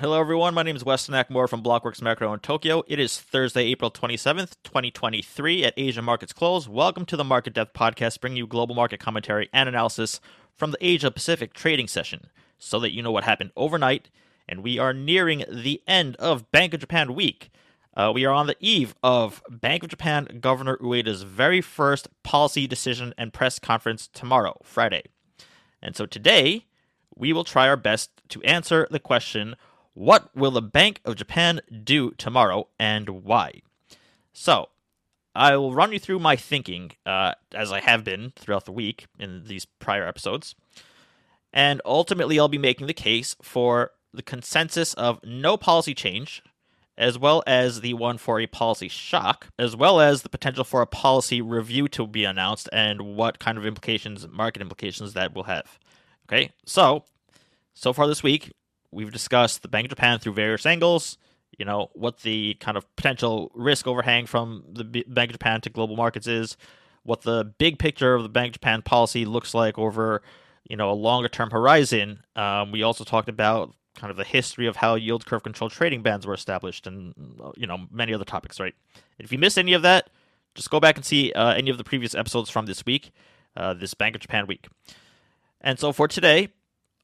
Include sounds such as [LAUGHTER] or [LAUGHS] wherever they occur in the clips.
Hello, everyone. My name is Weston Nakamura from Blockworks Macro in Tokyo. It is Thursday, April 27th, 2023 at Asia Markets Close. Welcome to the Market Depth Podcast, bringing you global market commentary and analysis from the Asia Pacific trading session so that you know what happened overnight. And we are nearing the end of Bank of Japan week. Uh, we are on the eve of Bank of Japan Governor Ueda's very first policy decision and press conference tomorrow, Friday. And so today, we will try our best to answer the question what will the Bank of Japan do tomorrow and why? So, I will run you through my thinking, uh, as I have been throughout the week in these prior episodes. And ultimately, I'll be making the case for the consensus of no policy change, as well as the one for a policy shock, as well as the potential for a policy review to be announced and what kind of implications, market implications that will have. Okay, so so far this week, we've discussed the Bank of Japan through various angles. You know what the kind of potential risk overhang from the Bank of Japan to global markets is, what the big picture of the Bank of Japan policy looks like over you know a longer term horizon. Um, we also talked about kind of the history of how yield curve control trading bands were established, and you know many other topics. Right? If you missed any of that, just go back and see uh, any of the previous episodes from this week, uh, this Bank of Japan week. And so for today,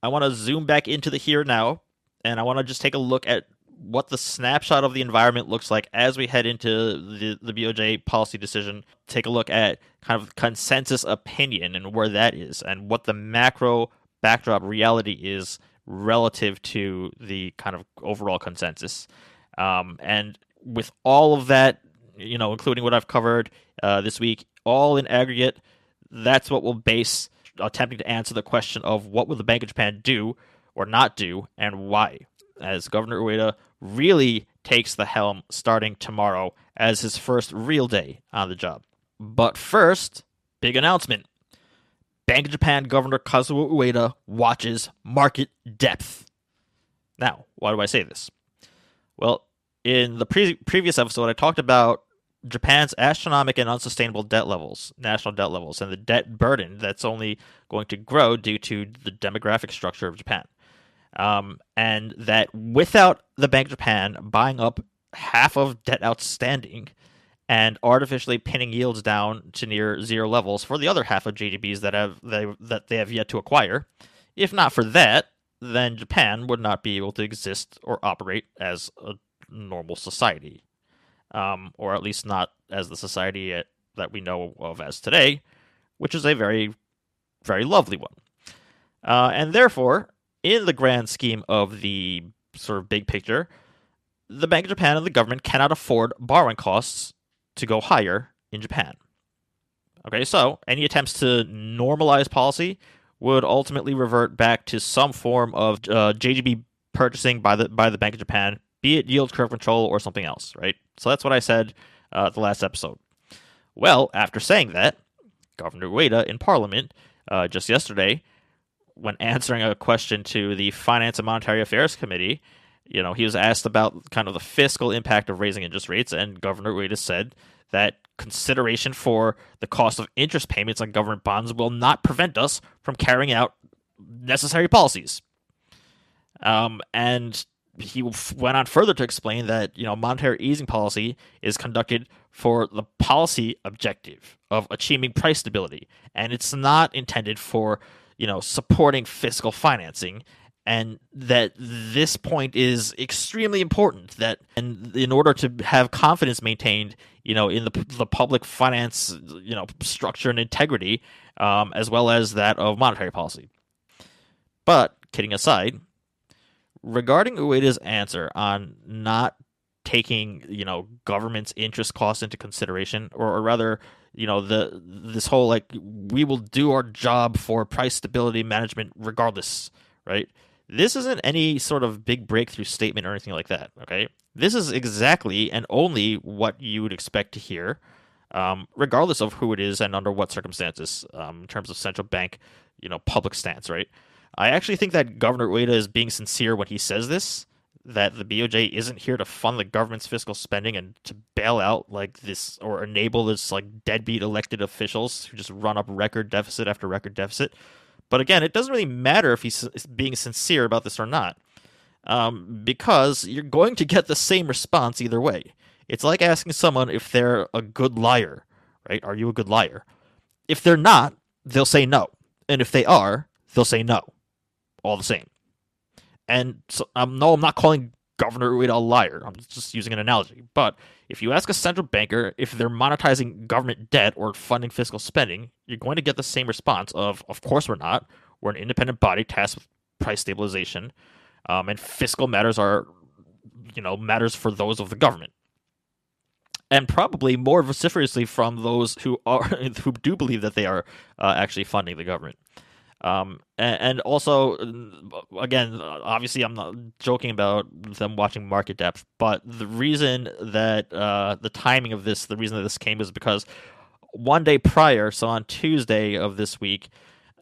I want to zoom back into the here now and I want to just take a look at what the snapshot of the environment looks like as we head into the, the BOJ policy decision. Take a look at kind of consensus opinion and where that is, and what the macro backdrop reality is relative to the kind of overall consensus. Um, and with all of that, you know, including what I've covered uh, this week, all in aggregate, that's what we'll base attempting to answer the question of what will the Bank of Japan do or not do, and why, as Governor Ueda really takes the helm starting tomorrow as his first real day on the job. But first, big announcement. Bank of Japan Governor Kazuo Ueda watches market depth. Now, why do I say this? Well, in the pre- previous episode, I talked about Japan's astronomical and unsustainable debt levels, national debt levels, and the debt burden that's only going to grow due to the demographic structure of Japan. Um, and that without the Bank of Japan buying up half of debt outstanding and artificially pinning yields down to near zero levels for the other half of JGBs that have they, that they have yet to acquire, if not for that, then Japan would not be able to exist or operate as a normal society, um, or at least not as the society at, that we know of as today, which is a very, very lovely one. Uh, and therefore, in the grand scheme of the sort of big picture, the Bank of Japan and the government cannot afford borrowing costs to go higher in Japan. Okay, so any attempts to normalize policy would ultimately revert back to some form of uh, JGB purchasing by the by the Bank of Japan, be it yield curve control or something else, right? So that's what I said uh, the last episode. Well, after saying that, Governor Ueda in Parliament uh, just yesterday when [LAUGHS] answering a question to the Finance and Monetary Affairs Committee, you know, he was asked about kind of the fiscal impact of raising interest rates, and Governor Ueda said that consideration for the cost of interest payments on government bonds will not prevent us from carrying out necessary policies. Um, and he went on further to explain that you know monetary easing policy is conducted for the policy objective of achieving price stability, and it's not intended for you know, supporting fiscal financing and that this point is extremely important that and in order to have confidence maintained you know in the, the public finance you know structure and integrity um, as well as that of monetary policy. But kidding aside regarding ueda's answer on not taking you know government's interest costs into consideration or, or rather you know the this whole like we will do our job for price stability management regardless right? This isn't any sort of big breakthrough statement or anything like that okay? This is exactly and only what you would expect to hear um, regardless of who it is and under what circumstances um, in terms of central bank you know public stance right i actually think that governor ueda is being sincere when he says this that the BOJ isn't here to fund the government's fiscal spending and to bail out like this or enable this like deadbeat elected officials who just run up record deficit after record deficit. But again, it doesn't really matter if he's being sincere about this or not. um, because you're going to get the same response either way. It's like asking someone if they're a good liar, right? Are you a good liar? If they're not, they'll say no. And if they are, they'll say no. All the same. And so, um, no, I'm not calling Governor Ueda a liar. I'm just using an analogy. But if you ask a central banker if they're monetizing government debt or funding fiscal spending, you're going to get the same response of, of course we're not. We're an independent body tasked with price stabilization, um, and fiscal matters are, you know, matters for those of the government and probably more vociferously from those who are [LAUGHS] who do believe that they are uh, actually funding the government. Um, and, and, also, again, obviously, I'm not joking about them watching market depth, but the reason that uh, the timing of this, the reason that this came is because one day prior, so on Tuesday of this week,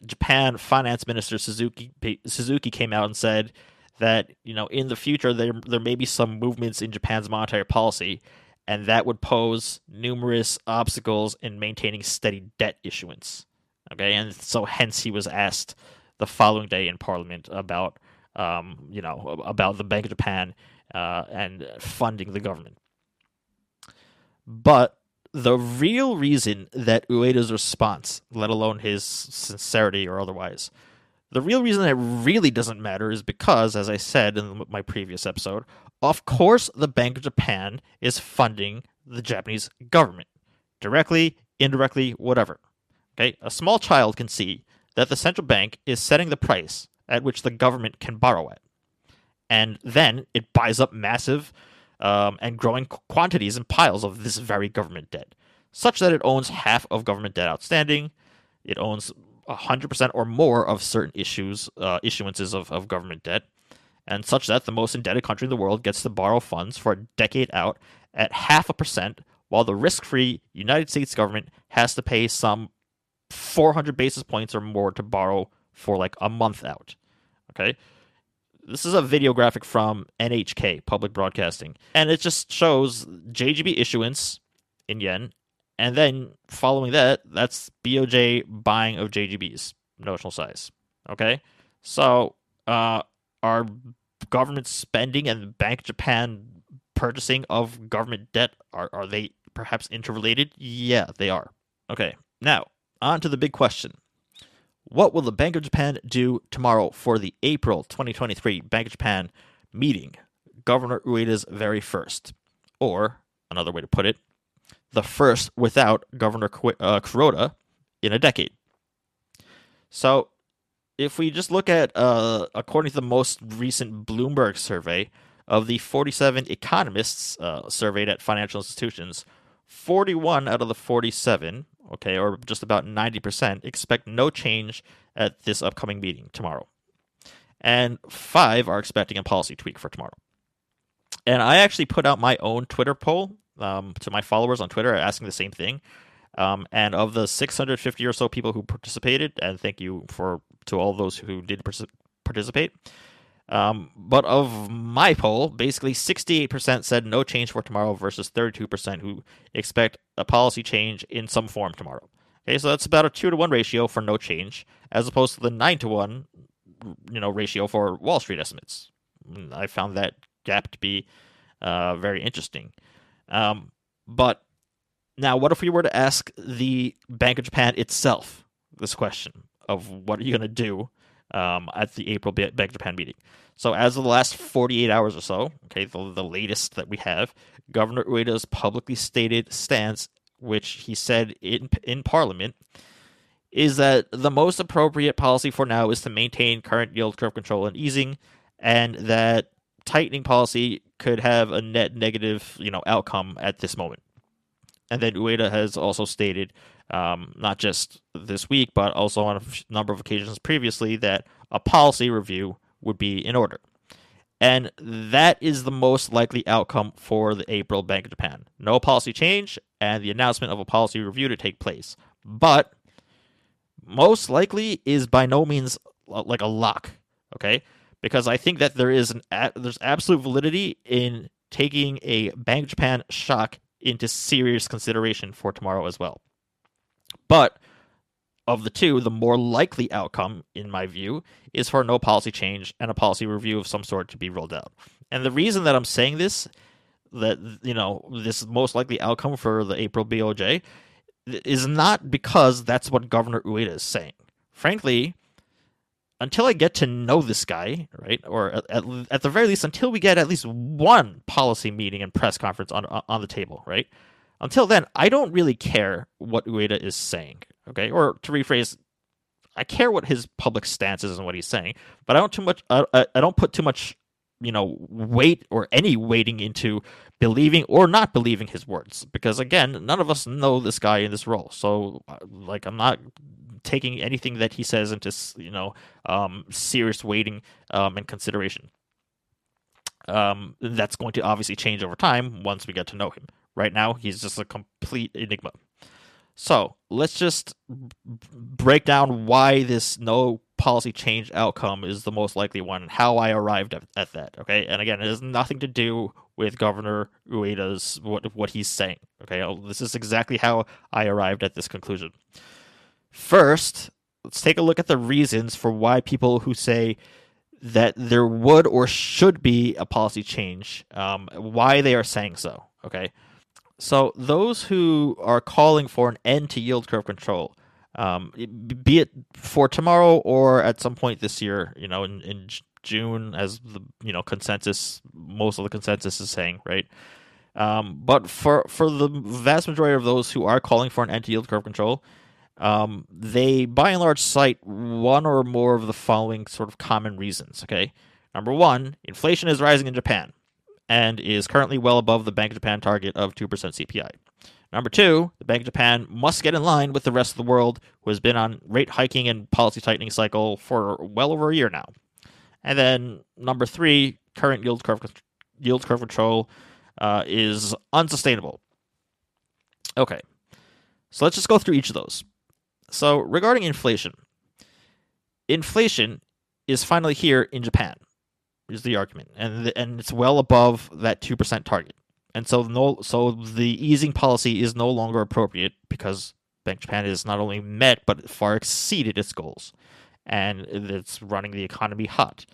Japan Finance Minister Suzuki Suzuki came out and said that you know in the future there there may be some movements in Japan's monetary policy and that would pose numerous obstacles in maintaining steady debt issuance. Okay, and so hence he was asked the following day in Parliament about, um, you know, about the Bank of Japan uh, and funding the government. But the real reason that Ueda's response, let alone his sincerity or otherwise, the real reason that really doesn't matter is because, as I said in my previous episode, of course, the Bank of Japan is funding the Japanese government directly, indirectly, whatever. Okay, a small child can see that the central bank is setting the price at which the government can borrow at, and then it buys up massive um, and growing quantities and piles of this very government debt, such that it owns half of government debt outstanding. It owns 100% or more of certain issues, uh, issuances of, of government debt and such that the most indebted country in the world gets to borrow funds for a decade out at half a percent, while the risk free United States government has to pay some 400 basis points or more to borrow for like a month out. Okay. This is a video graphic from NHK, Public Broadcasting, and it just shows JGB issuance in yen, and then following that, that's BOJ buying of JGBs, notional size. Okay. So, uh, are government spending and Bank Japan purchasing of government debt are are they perhaps interrelated? Yeah, they are. Okay. Now, on to the big question. What will the Bank of Japan do tomorrow for the April 2023 Bank of Japan meeting? Governor Ueda's very first. Or, another way to put it, the first without Governor uh, Kuroda in a decade. So, if we just look at, uh, according to the most recent Bloomberg survey of the 47 economists uh, surveyed at financial institutions, 41 out of the 47, okay, or just about 90%, expect no change at this upcoming meeting tomorrow. And five are expecting a policy tweak for tomorrow. And I actually put out my own Twitter poll um, to my followers on Twitter asking the same thing. Um, and of the 650 or so people who participated, and thank you for to all those who did participate. Um, but of my poll, basically 68% said no change for tomorrow versus 32% who expect a policy change in some form tomorrow. Okay, so that's about a two to one ratio for no change, as opposed to the nine to one, you know, ratio for Wall Street estimates. I found that gap to be uh, very interesting. Um, but now, what if we were to ask the Bank of Japan itself this question of what are you going to do um, at the April Bank Japan meeting? So, as of the last 48 hours or so, okay, the, the latest that we have, Governor Ueda's publicly stated stance, which he said in in Parliament, is that the most appropriate policy for now is to maintain current yield curve control and easing, and that tightening policy could have a net negative, you know, outcome at this moment. And then Ueda has also stated, um, not just this week, but also on a number of occasions previously, that a policy review would be in order. And that is the most likely outcome for the April Bank of Japan. No policy change and the announcement of a policy review to take place. But most likely is by no means uh, like a lock, okay? Because I think that there is an there's absolute validity in taking a Bank of Japan shock into serious consideration for tomorrow as well. But of the two, the more likely outcome, in my view, is for no policy change and a policy review of some sort to be rolled out. And the reason that I'm saying this, that you know, this most likely outcome for the April BOJ, is not because that's what Governor Ueda is saying. Frankly, until I get to know this guy, right, or at, at, at, the very least, until we get at least one policy meeting and press conference on on the table, right? Until then, I don't really care what Ueda is saying, okay? Or to rephrase, I care what his public stance is and what he's saying, but I don't too much. I, I don't put too much, you know, weight or any weighting into believing or not believing his words because again, none of us know this guy in this role. So, uh, like, I'm not taking anything that he says into you know um, serious weighting um, and consideration. Um, that's going to obviously change over time once we get to know him. Right now, he's just a complete enigma. So let's just break down why this no policy change outcome is the most likely one, and how I arrived at, at that. Okay, and again, it has nothing to do with Governor Ueda's what what he's saying. Okay, this is exactly how I arrived at this conclusion. First, let's take a look at the reasons for why people who say that there would or should be a policy change, um, why they are saying so. Okay, so those who are calling for an end to yield curve control, um, be it for tomorrow or at some point this year, you know, in, in June, as the you know consensus, most of the consensus is saying, right? Um, but for for the vast majority of those who are calling for an end to yield curve control, um, they by and large cite one or more of the following sort of common reasons. Okay, number one, inflation is rising in Japan and is currently well above the Bank of Japan target of 2% CPI. Number two, the Bank of Japan must get in line with the rest of the world, who has been on rate hiking and policy tightening cycle for well over a year now. And then number three, current yield curve yield curve control uh, is unsustainable. Okay, so let's just go through each of those. So, regarding inflation, inflation is finally here in Japan, is the argument, and the, and it's well above that two percent target, and so no, so the easing policy is no longer appropriate because Bank Japan has not only met but far exceeded its goals, and it's running the economy hot.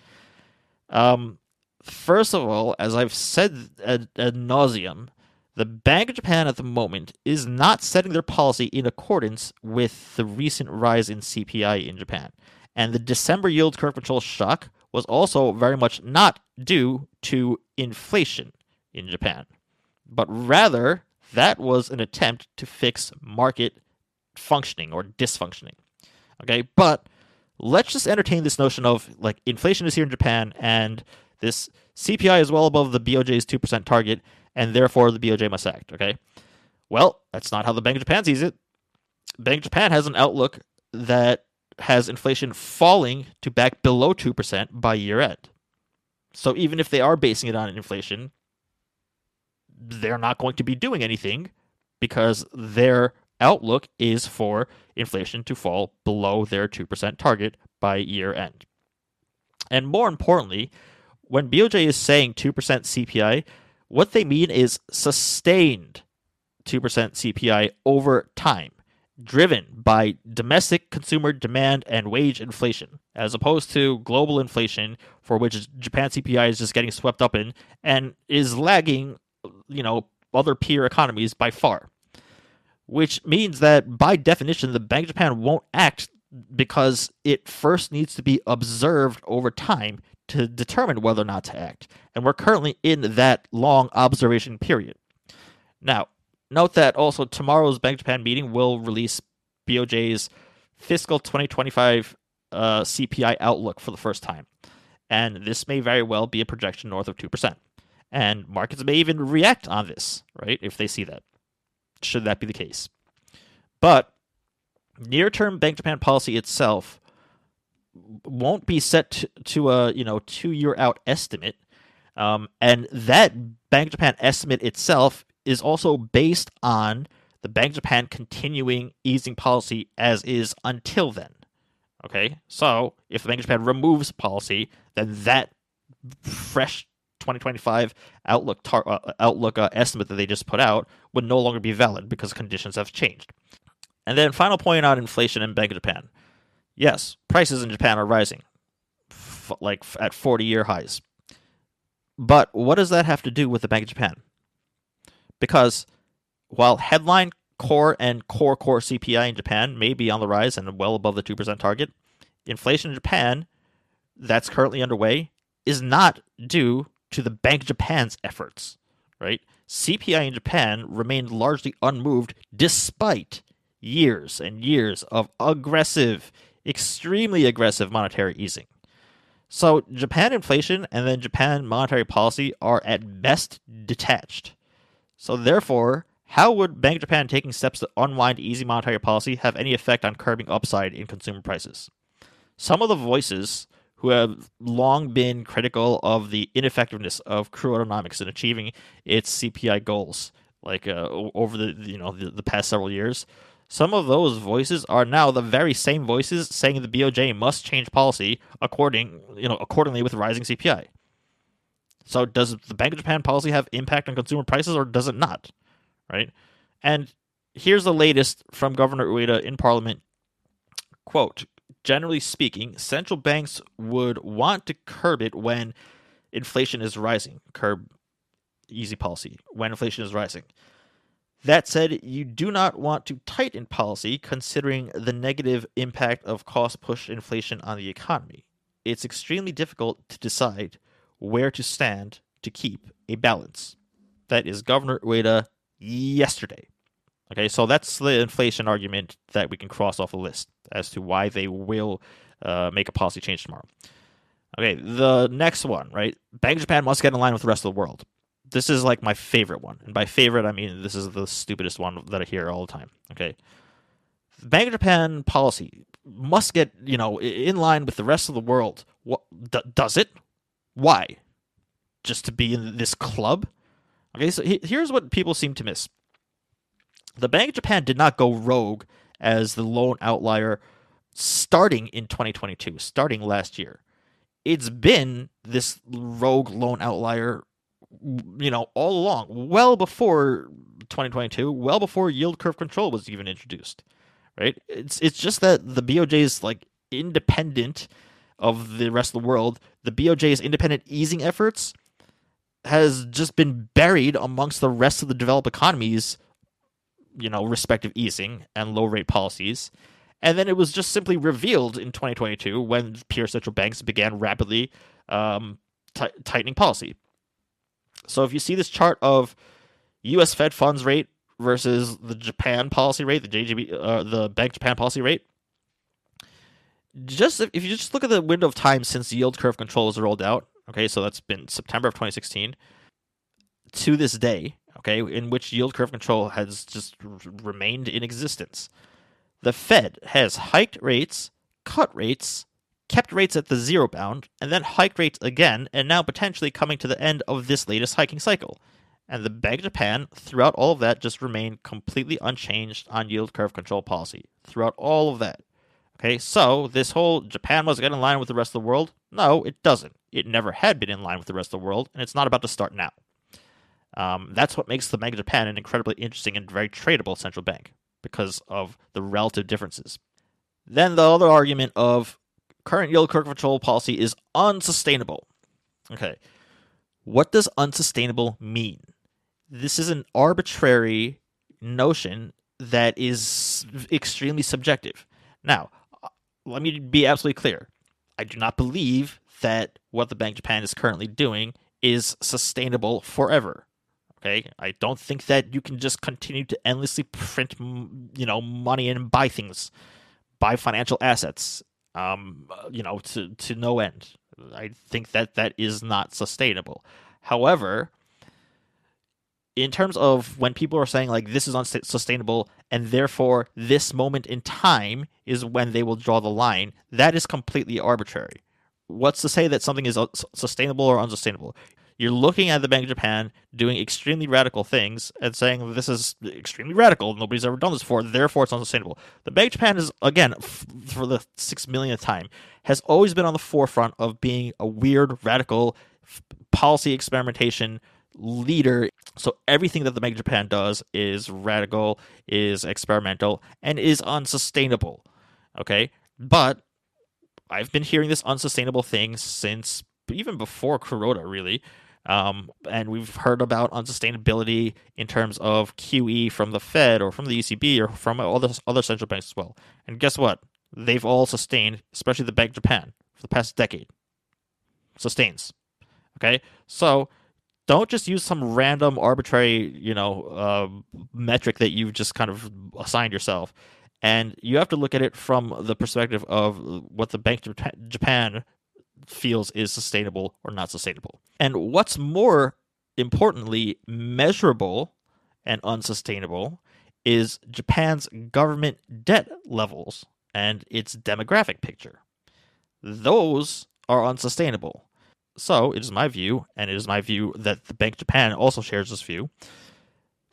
Um, first of all, as I've said ad, ad nauseum, the Bank of Japan at the moment is not setting their policy in accordance with the recent rise in CPI in Japan. And the December yield curve control shock was also very much not due to inflation in Japan, but rather that was an attempt to fix market functioning or dysfunctioning. Okay, but let's just entertain this notion of like inflation is here in Japan and this CPI is well above the BOJ's 2% target and therefore the BOJ must act. Okay. Well, that's not how the Bank of Japan sees it. Bank of Japan has an outlook that has inflation falling to back below 2% by year end. So even if they are basing it on inflation, they're not going to be doing anything because their outlook is for inflation to fall below their 2% target by year end. And more importantly, when BOJ is saying 2% CPI, what they mean is sustained 2% CPI over time, driven by domestic consumer demand and wage inflation, as opposed to global inflation, for which Japan CPI is just getting swept up in and is lagging, you know, other peer economies by far. Which means that by definition, the Bank of Japan won't act because it first needs to be observed over time to determine whether or not to act. And we're currently in that long observation period. Now, note that also tomorrow's Bank Japan meeting will release BOJ's fiscal 2025 uh, CPI outlook for the first time. And this may very well be a projection north of 2%. And markets may even react on this, right, if they see that, should that be the case. But near term Bank Japan policy itself won't be set to, to a you know two year out estimate, um, and that Bank Japan estimate itself is also based on the Bank of Japan continuing easing policy as is until then. Okay, so if the Bank of Japan removes policy, then that fresh 2025 outlook tar- uh, outlook uh, estimate that they just put out would no longer be valid because conditions have changed. And then final point on inflation and Bank of Japan. Yes, prices in Japan are rising, f- like f- at 40 year highs. But what does that have to do with the Bank of Japan? Because while headline core and core core CPI in Japan may be on the rise and well above the 2% target, inflation in Japan that's currently underway is not due to the Bank of Japan's efforts, right? CPI in Japan remained largely unmoved despite years and years of aggressive, extremely aggressive monetary easing. So, Japan inflation and then Japan monetary policy are at best detached. So, therefore, how would Bank of Japan taking steps to unwind easy monetary policy have any effect on curbing upside in consumer prices? Some of the voices who have long been critical of the ineffectiveness of Kurodanomics in achieving its CPI goals, like uh, over the you know the, the past several years, some of those voices are now the very same voices saying the BOJ must change policy according, you know, accordingly with rising CPI. So does the Bank of Japan policy have impact on consumer prices or does it not? Right? And here's the latest from Governor Ueda in Parliament. Quote, generally speaking, central banks would want to curb it when inflation is rising. Curb easy policy when inflation is rising. That said, you do not want to tighten policy considering the negative impact of cost push inflation on the economy. It's extremely difficult to decide where to stand to keep a balance. That is Governor Ueda yesterday. Okay, so that's the inflation argument that we can cross off the list as to why they will uh, make a policy change tomorrow. Okay, the next one, right? Bank of Japan must get in line with the rest of the world this is like my favorite one. And by favorite, I mean this is the stupidest one that I hear all the time. Okay. Bank of Japan policy must get, you know, in line with the rest of the world. What d- does it? Why? Just to be in this club? Okay, so he, here's what people seem to miss. The Bank of Japan did not go rogue as the lone outlier starting in 2022, starting last year. It's been this rogue lone outlier you know, all along, well before 2022, well before yield curve control was even introduced, right? It's it's just that the BOJ is like independent of the rest of the world. The BOJ's independent easing efforts has just been buried amongst the rest of the developed economies, you know, respective easing and low rate policies. And then it was just simply revealed in 2022 when peer central banks began rapidly um, t- tightening policy. So if you see this chart of U.S. Fed funds rate versus the Japan policy rate, the JGB, uh, the Bank Japan policy rate, just if, you just look at the window of time since yield curve control was rolled out, okay, so that's been September of 2016 to this day, okay, in which yield curve control has just remained in existence. The Fed has hiked rates, cut rates, kept rates at the zero bound, and then hiked rates again, and now potentially coming to the end of this latest hiking cycle. And the Bank of Japan, throughout all of that, just remained completely unchanged on yield curve control policy. Throughout all of that. Okay, so this whole Japan must get in line with the rest of the world? No, it doesn't. It never had been in line with the rest of the world, and it's not about to start now. Um, that's what makes the Bank of Japan an incredibly interesting and very tradable central bank because of the relative differences. Then the other argument of current yield curve control policy is unsustainable. Okay. What does unsustainable mean? This is an arbitrary notion that is extremely subjective. Now, let me be absolutely clear. I do not believe that what the Bank of Japan is currently doing is sustainable forever. Okay, I don't think that you can just continue to endlessly print, you know, money and buy things, buy financial assets um, you know, to to no end. I think that that is not sustainable. However, in terms of when people are saying like this is unsustainable and therefore this moment in time is when they will draw the line, that is completely arbitrary. What's to say that something is uh, sustainable or unsustainable? You're looking at the Bank of Japan doing extremely radical things and saying this is extremely radical. Nobody's ever done this before. Therefore, it's unsustainable. The Bank of Japan is again f- for the six millionth time has always been on the forefront of being a weird, radical f- policy experimentation leader. So everything that the Bank of Japan does is radical, is experimental, and is unsustainable. Okay? But I've been hearing this unsustainable thing since even before Kuroda, really. Um, and we've heard about unsustainability in terms of QE from the Fed or from the ECB or from other other central banks as well. And guess what? They've all sustained, especially the Bank Japan, for the past decade. Sustains. Okay, so don't just use some random arbitrary, you know, uh, metric that you've just kind of assigned yourself. And you have to look at it from the perspective of what the Bank of Japan feels is sustainable or not sustainable. And what's more importantly, measurable and unsustainable is Japan's government debt levels and its demographic picture. Those are unsustainable. So, it is my view, and it is my view that the Bank of Japan also shares this view,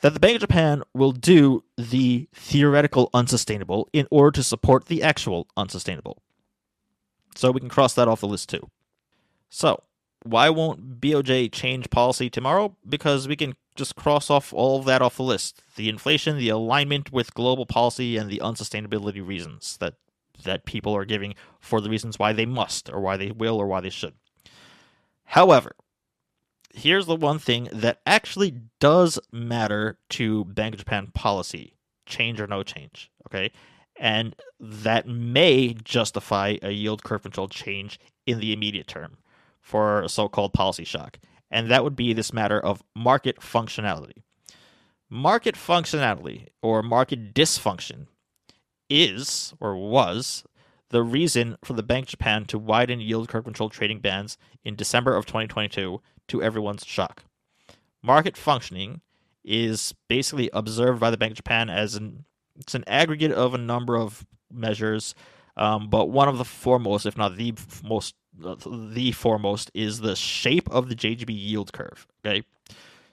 that the Bank of Japan will do the theoretical unsustainable in order to support the actual unsustainable. So we can cross that off the list too. So, why won't BOJ change policy tomorrow? Because we can just cross off all of that off the list. The inflation, the alignment with global policy, and the unsustainability reasons that that people are giving for the reasons why they must, or why they will, or why they should. However, here's the one thing that actually does matter to Bank of Japan policy change or no change. Okay. And that may justify a yield curve control change in the immediate term for a so called policy shock. And that would be this matter of market functionality. Market functionality or market dysfunction is or was the reason for the Bank of Japan to widen yield curve control trading bands in December of 2022 to everyone's shock. Market functioning is basically observed by the Bank of Japan as an it's an aggregate of a number of measures, um, but one of the foremost, if not the most, the foremost, is the shape of the JGB yield curve. Okay,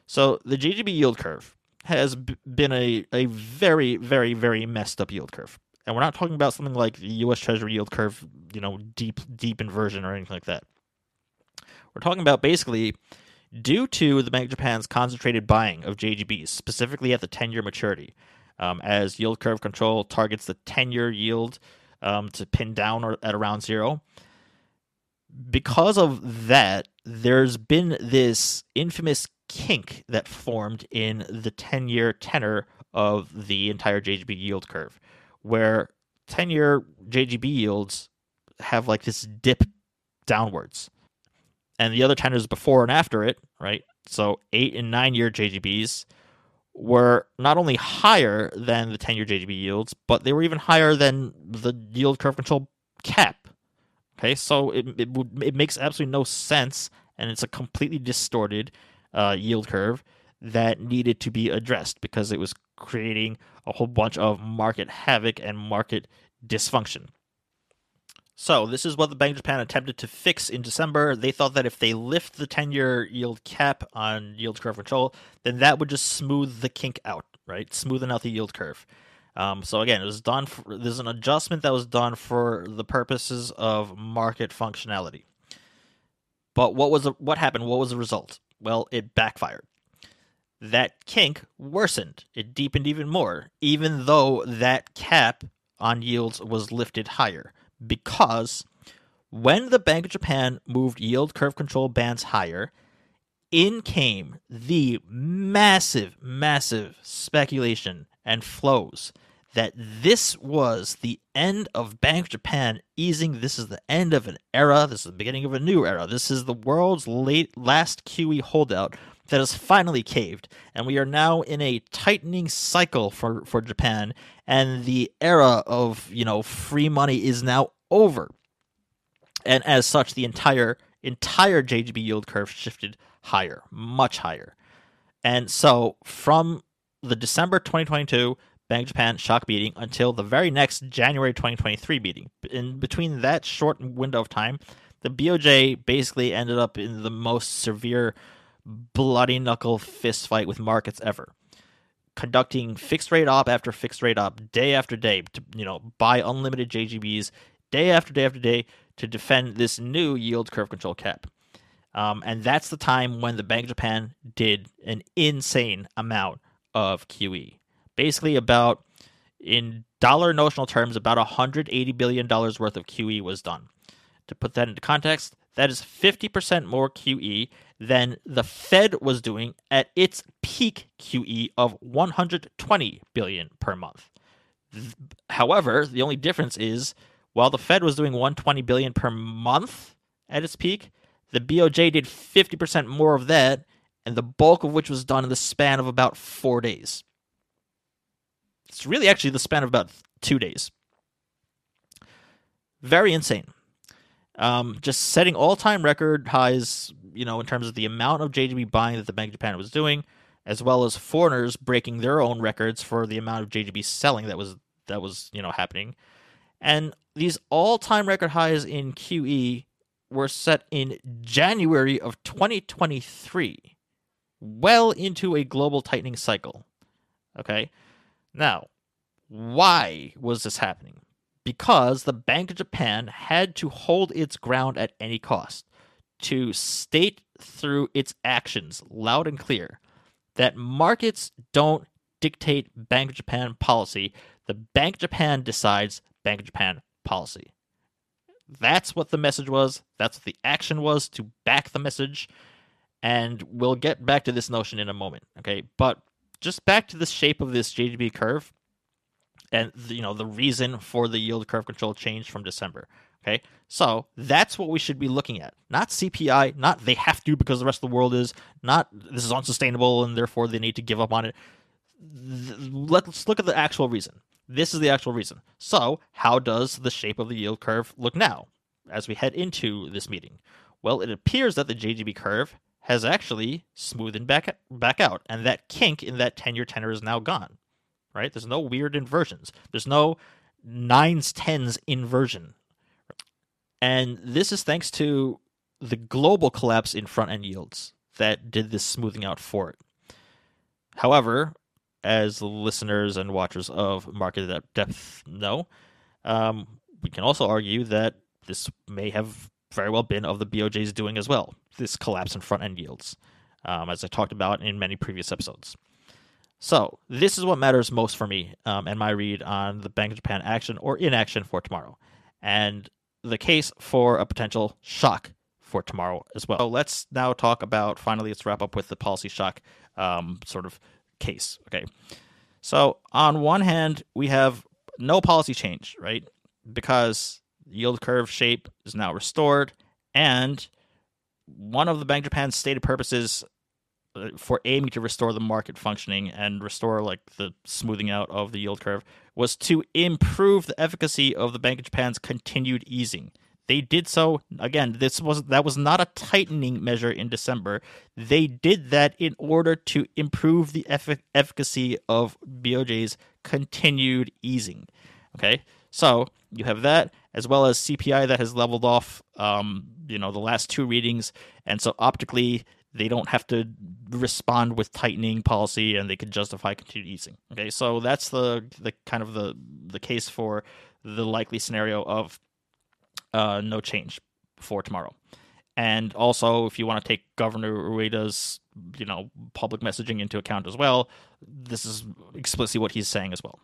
so the JGB yield curve has been a, a very, very, very messed up yield curve. And we're not talking about something like the U.S. Treasury yield curve, you know, deep, deep inversion or anything like that. We're talking about basically due to the Bank of Japan's concentrated buying of JGBs, specifically at the 10 year maturity, um, as yield curve control targets the 10 year yield um, to pin down or at around zero. Because of that, there's been this infamous kink that formed in the 10 year tenor of the entire JGB yield curve, where 10 year JGB yields have like this dip downwards and the other tenors before and after it, right? So eight and nine year JGBs were not only higher than the 10 year JGB yields, but they were even higher than the yield curve control cap. Okay, so it, it, it makes absolutely no sense, and it's a completely distorted uh, yield curve that needed to be addressed because it was creating a whole bunch of market havoc and market dysfunction. So, this is what the Bank of Japan attempted to fix in December. They thought that if they lift the 10 year yield cap on yield curve control, then that would just smooth the kink out, right? Smoothing out the yield curve. Um, so, again, it was done, for, there's an adjustment that was done for the purposes of market functionality. But what was the, what happened? What was the result? Well, it backfired. That kink worsened. It deepened even more, even though that cap on yields was lifted higher because when the Bank of Japan moved yield curve control bands higher, in came the massive, massive speculation and flows that this was the end of Bank of Japan easing. This is the end of an era. This is the beginning of a new era. This is the world's late last QE holdout that has finally caved, and we are now in a tightening cycle for for Japan, and the era of you know free money is now over. And as such, the entire entire JGB yield curve shifted higher, much higher. And so from the December 2022 Bank Japan shock meeting until the very next January 2023 meeting, in between that short window of time, the BOJ basically ended up in the most severe bloody knuckle fist fight with markets ever conducting fixed rate op after fixed rate op day after day to you know buy unlimited JGBs day after day after day to defend this new yield curve control cap. Um, and that's the time when the Bank of Japan did an insane amount of QE. Basically, about in dollar notional terms, about $180 billion worth of QE was done. To put that into context, that is 50% more QE than the Fed was doing at its peak QE of 120 billion per month. However, the only difference is while the Fed was doing 120 billion per month at its peak, the BOJ did 50% more of that, and the bulk of which was done in the span of about four days. It's really actually the span of about two days. Very insane. Um, just setting all time record highs, you know, in terms of the amount of JGB buying that the Bank of Japan was doing, as well as foreigners breaking their own records for the amount of JGB selling that was that was, you know, happening. And these all time record highs in QE were set in January of 2023, well into a global tightening cycle. Okay. Now, why was this happening? Because the Bank of Japan had to hold its ground at any cost, to state through its actions loud and clear that markets don't dictate Bank of Japan policy. The Bank of Japan decides Bank of Japan policy. That's what the message was. That's what the action was to back the message. And we'll get back to this notion in a moment. Okay. But just back to the shape of this JGB curve and you know the reason for the yield curve control change from December. Okay, so that's what we should be looking at, not CPI, not they have to because the rest of the world is, not this is unsustainable and therefore they need to give up on it. Let's look at the actual reason. This is the actual reason. So, how does the shape of the yield curve look now as we head into this meeting? Well, it appears that the JGB curve has actually smoothened back back out, and that kink in that 10-year tenor is now gone. Right? There's no weird inversions. There's no nines tens inversion, and this is thanks to the global collapse in front end yields that did this smoothing out for it. However, as listeners and watchers of Market Depth know, um, we can also argue that this may have very well been of the BOJ's doing as well, this collapse in front end yields, um, as I talked about in many previous episodes. So, this is what matters most for me um, and my read on the Bank of Japan action or inaction for tomorrow, and the case for a potential shock for tomorrow as well. So, let's now talk about finally, let's wrap up with the policy shock um, sort of case. Okay. So, on one hand, we have no policy change, right? Because yield curve shape is now restored. And one of the Bank of Japan's stated purposes for aiming to restore the market functioning and restore like the smoothing out of the yield curve was to improve the efficacy of the Bank of Japan's continued easing. They did so again. This was that was not a tightening measure in December. They did that in order to improve the eff- efficacy of BOJ's continued easing. Okay, so you have that as well as CPI that has leveled off. Um, you know the last two readings, and so optically they don't have to respond with tightening policy, and they can justify continued easing. Okay, so that's the the kind of the the case for the likely scenario of uh, no change for tomorrow. And also, if you want to take Governor Ueda's, you know, public messaging into account as well, this is explicitly what he's saying as well.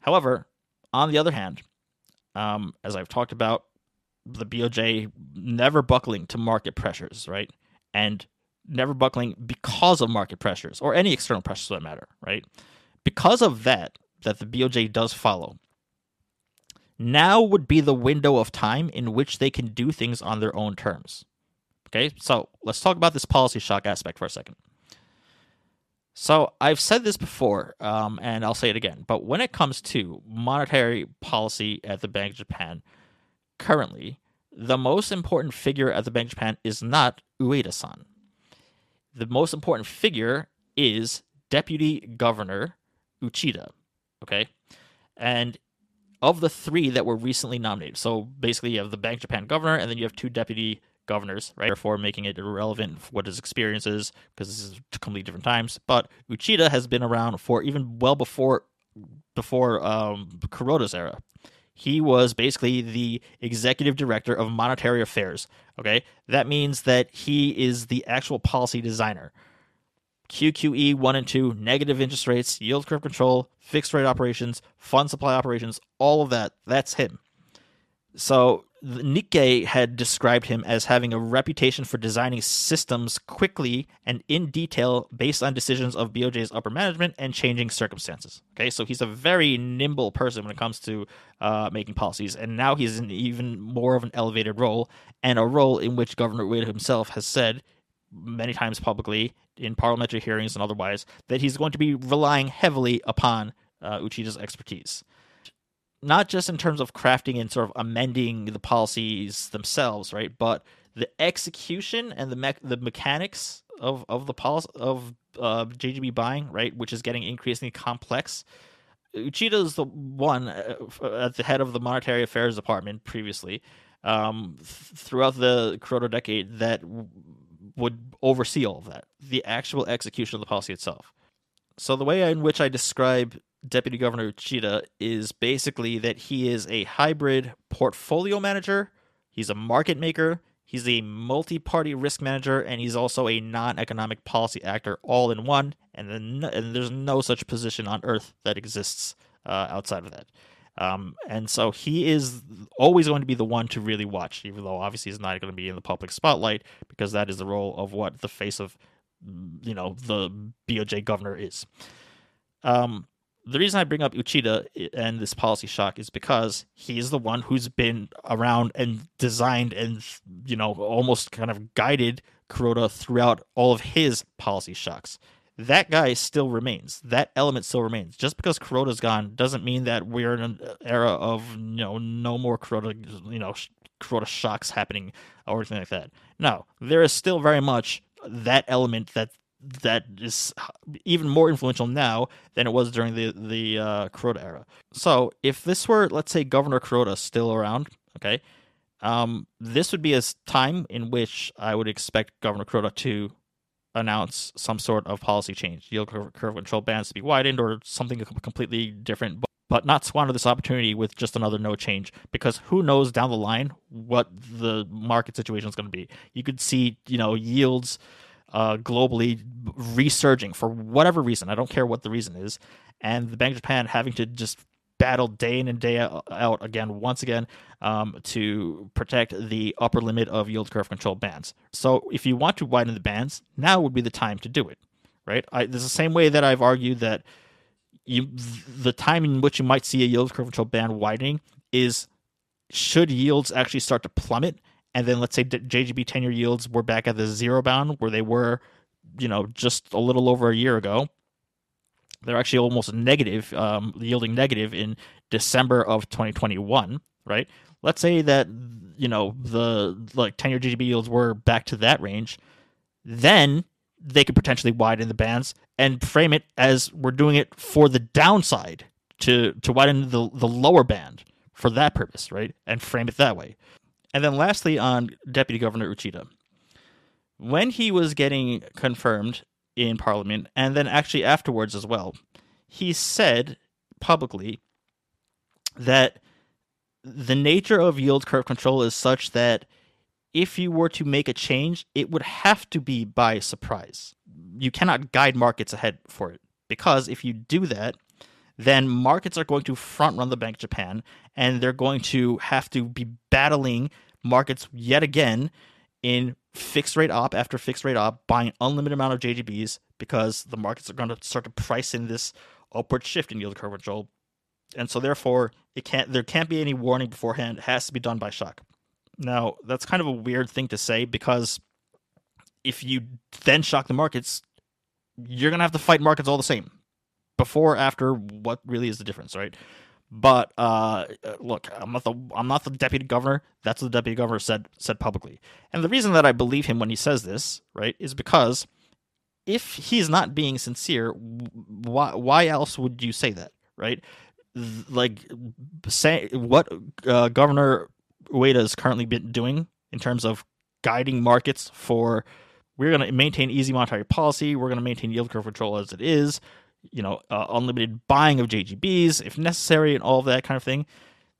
However, on the other hand, um, as I've talked about, the BOJ never buckling to market pressures, right? And never buckling because of market pressures or any external pressures that matter, right? Because of that, that the BOJ does follow, now would be the window of time in which they can do things on their own terms. Okay, so let's talk about this policy shock aspect for a second. So I've said this before, um, and I'll say it again. But when it comes to monetary policy at the Bank of Japan, currently, the most important figure at the Bank of Japan is not Ueda-san. The most important figure is Deputy Governor Uchida. Okay, and of the three that were recently nominated. So basically, you have the Bank Japan governor, and then you have two deputy governors, right? Therefore, making it irrelevant what his experience is because this is completely different times. But Uchida has been around for even well before before um, Kuroda's era. He was basically the executive director of monetary affairs. Okay, that means that he is the actual policy designer. QQE 1 and 2, negative interest rates, yield curve control, fixed rate operations, fund supply operations, all of that, that's him. So Nikkei had described him as having a reputation for designing systems quickly and in detail based on decisions of BOJ's upper management and changing circumstances. Okay, so he's a very nimble person when it comes to uh, making policies, and now he's in even more of an elevated role and a role in which Governor Ueda himself has said many times publicly in parliamentary hearings and otherwise that he's going to be relying heavily upon uh, Uchida's expertise. Not just in terms of crafting and sort of amending the policies themselves, right? But the execution and the me- the mechanics of of the policy of uh, JGB buying, right, which is getting increasingly complex. Uchida is the one uh, at the head of the monetary affairs department previously, um, th- throughout the Kuroda decade that would oversee all of that, the actual execution of the policy itself. So the way in which I describe Deputy Governor Uchida is basically that he is a hybrid portfolio manager, he's a market maker, he's a multi-party risk manager, and he's also a non-economic policy actor all in one. And then and there's no such position on earth that exists uh, outside of that. Um, and so he is always going to be the one to really watch, even though obviously he's not going to be in the public spotlight because that is the role of what the face of, you know, the BOJ governor is. Um, the reason I bring up Uchida and this policy shock is because he's the one who's been around and designed and, you know, almost kind of guided Kuroda throughout all of his policy shocks that guy still remains. That element still remains. Just because Kuroda's gone doesn't mean that we're in an era of you know no more Kuroda you know Kuroda shocks happening or anything like that. No, there is still very much that element that that is even more influential now than it was during the the uh, Kuroda era. So if this were let's say Governor Kuroda still around, okay, um, this would be a time in which I would expect Governor Kuroda to announce some sort of policy change, yield curve, control bands to be widened or something completely different, but, but not squander this opportunity with just another no change because who knows down the line what the market situation is going to be. You could see, you know, yields uh, globally resurging for whatever reason. I don't care what the reason is. And the Bank of Japan having to just battle day in and day out again, once again, um, to protect the upper limit of yield curve control bands. So if you want to widen the bands, now would be the time to do it, right? I, there's the same way that I've argued that you, the time in which you might see a yield curve control band widening is should yields actually start to plummet, and then let's say JGB 10 year yields were back at the zero bound where they were, you know, just a little over a year ago they're actually almost negative, um, yielding negative in December of 2021, right? Let's say that you know the like 10-year JGB yields were back to that range, then they could potentially widen the bands and frame it as we're doing it for the downside to to widen the the lower band for that purpose, right? And frame it that way. And then lastly on Deputy Governor Uchida. When he was getting confirmed in Parliament, and then actually afterwards as well. He said publicly that the nature of yield curve control is such that if you were to make a change, it would have to be by surprise. You cannot guide markets ahead for it because if you do that, then markets are going to front run the Bank of Japan and they're going to have to be battling markets yet again in fixed rate op after fixed rate op, buying unlimited amount of JGBs because the markets are going to start to price in this upward shift in yield curve control, and so therefore it can't there can't be any warning beforehand. It has to be done by shock. Now that's kind of a weird thing to say because if you then shock the markets, you're gonna have to fight markets all the same. Before, after, what really is the difference, right? But uh, look, I'm not the I'm not the deputy governor. That's what the deputy governor said said publicly. And the reason that I believe him when he says this, right, is because if he's not being sincere, why why else would you say that, right? Like say what uh, Governor Ueda has currently been doing in terms of guiding markets for we're going to maintain easy monetary policy, we're going to maintain yield curve control as it is, you know, uh, unlimited buying of JGBs if necessary, and all of that kind of thing.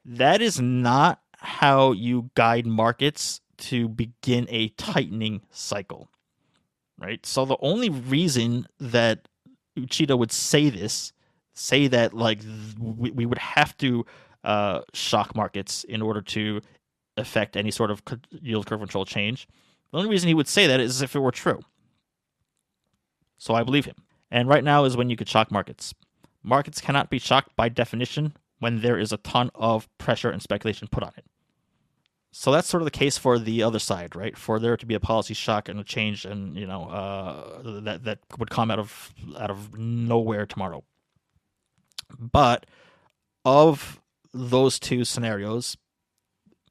That is not how you guide markets to begin a tightening cycle. Right? So the only reason that Uchida would say this, say that like we, we would have to uh, shock markets in order to affect any sort of yield curve control change. The only reason he would say that is if it were true. So I believe him. And right now is when you could shock markets. Markets cannot be shocked by definition when there is a ton of pressure and speculation put on it. So that's sort of the case for the other side, right? For there to be a policy shock and a change, and you know uh, that that would come out of out of nowhere tomorrow. But of those two scenarios,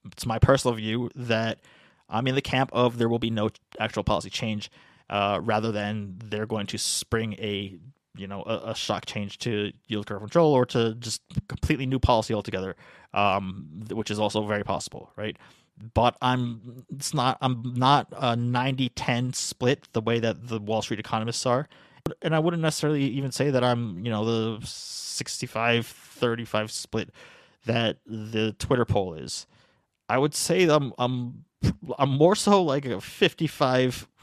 it's my personal view that I'm in the camp of there will be no actual policy change, uh, rather than they're going to spring a you know a, a, shock change to yield curve control or to just completely new policy altogether, um, which is also very possible, right? But I'm it's not I'm not a 90-10 split the way that the Wall Street economists are, and I wouldn't necessarily even say that I'm you know the 65-35 split that the Twitter poll is. I would say I'm I'm I'm more so like a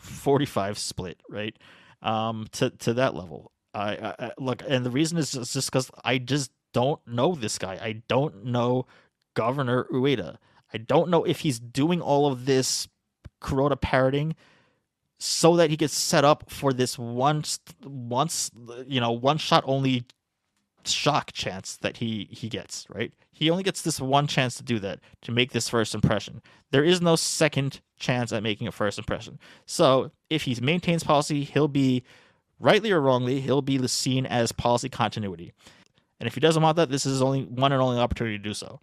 55-45 split, right? Um, to to that level. I, I look, and the reason is just because I just don't know this guy. I don't know Governor Ueda. I don't know if he's doing all of this Kuroda parroting so that he gets set up for this once, once you know, one shot only shock chance that he he gets. Right? He only gets this one chance to do that to make this first impression. There is no second chance at making a first impression. So if he maintains policy, he'll be rightly or wrongly, he'll be seen as policy continuity. And if he doesn't want that, this is only one and only opportunity to do so.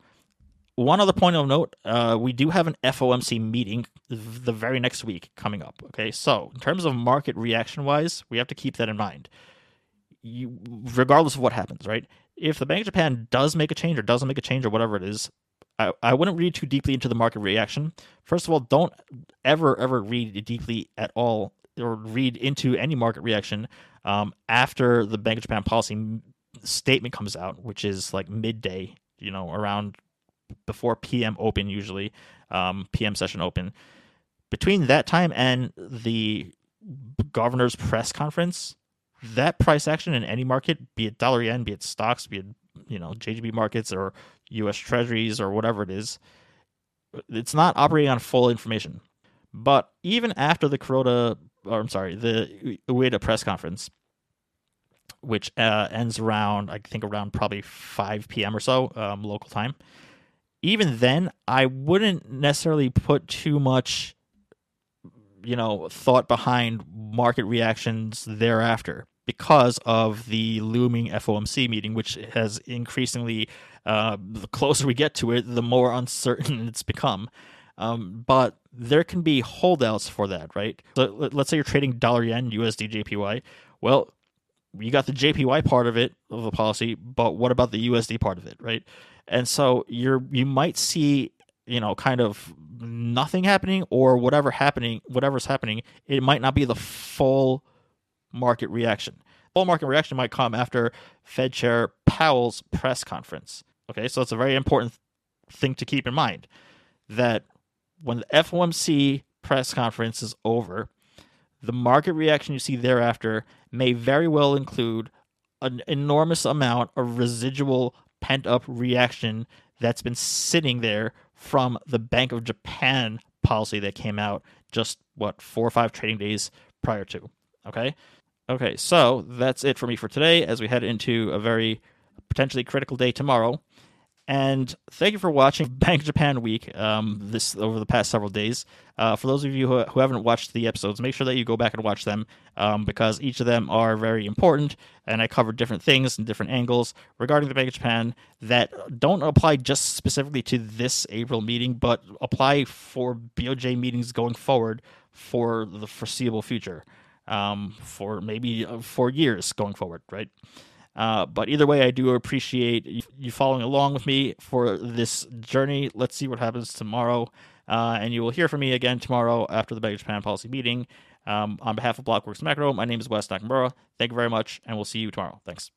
One other point of note: uh, we do have an FOMC meeting the very next week coming up. Okay, so in terms of market reaction wise, we have to keep that in mind. You, regardless of what happens, right? If the Bank of Japan does make a change or doesn't make a change or whatever it is, I, I wouldn't read too deeply into the market reaction. First of all, don't ever ever read deeply at all or read into any market reaction um, after the Bank of Japan policy statement comes out, which is like midday, you know, around before PM open, usually um, PM session open. Between that time and the governor's press conference, that price action in any market, be it dollar yen, be it stocks, be it you know JGB markets or U.S. Treasuries or whatever it is, it's not operating on full information. But even after the Kuroda or I'm sorry, the Ueda press conference, which uh, ends around I think around probably 5 p.m. or so um, local time. Even then, I wouldn't necessarily put too much, you know, thought behind market reactions thereafter because of the looming FOMC meeting, which has increasingly, uh, the closer we get to it, the more uncertain [LAUGHS] it's become. Um, but there can be holdouts for that, right? So let's say you're trading dollar yen, USD, JPY. Well, you got the JPY part of it of the policy, but what about the USD part of it, right? And so you're you might see you know kind of nothing happening or whatever happening whatever's happening it might not be the full market reaction Bull market reaction might come after fed chair powell's press conference okay so it's a very important thing to keep in mind that when the FOMC press conference is over, the market reaction you see thereafter may very well include an enormous amount of residual pent up reaction that's been sitting there from the Bank of Japan policy that came out just what four or five trading days prior to. Okay. Okay, so that's it for me for today as we head into a very potentially critical day tomorrow. And thank you for watching [LAUGHS] Bank of Japan Week um, this over the past several days. Uh, for those of you who, who haven't watched the episodes, make sure that you go back and watch them um, because each of them are very important, and I covered different things and different angles regarding the Bank of Japan that don't apply just specifically to this April meeting, but apply for BOJ meetings going forward for the foreseeable future, um, for maybe uh, for years going forward, right? Uh, but either way, I do appreciate you following along with me for this journey. Let's see what happens tomorrow. Uh, and you will hear from me again tomorrow after the of Japan policy meeting. Um, on behalf of Blockworks Macro, my name is Wes Nakamura. Thank you very much, and we'll see you tomorrow. Thanks.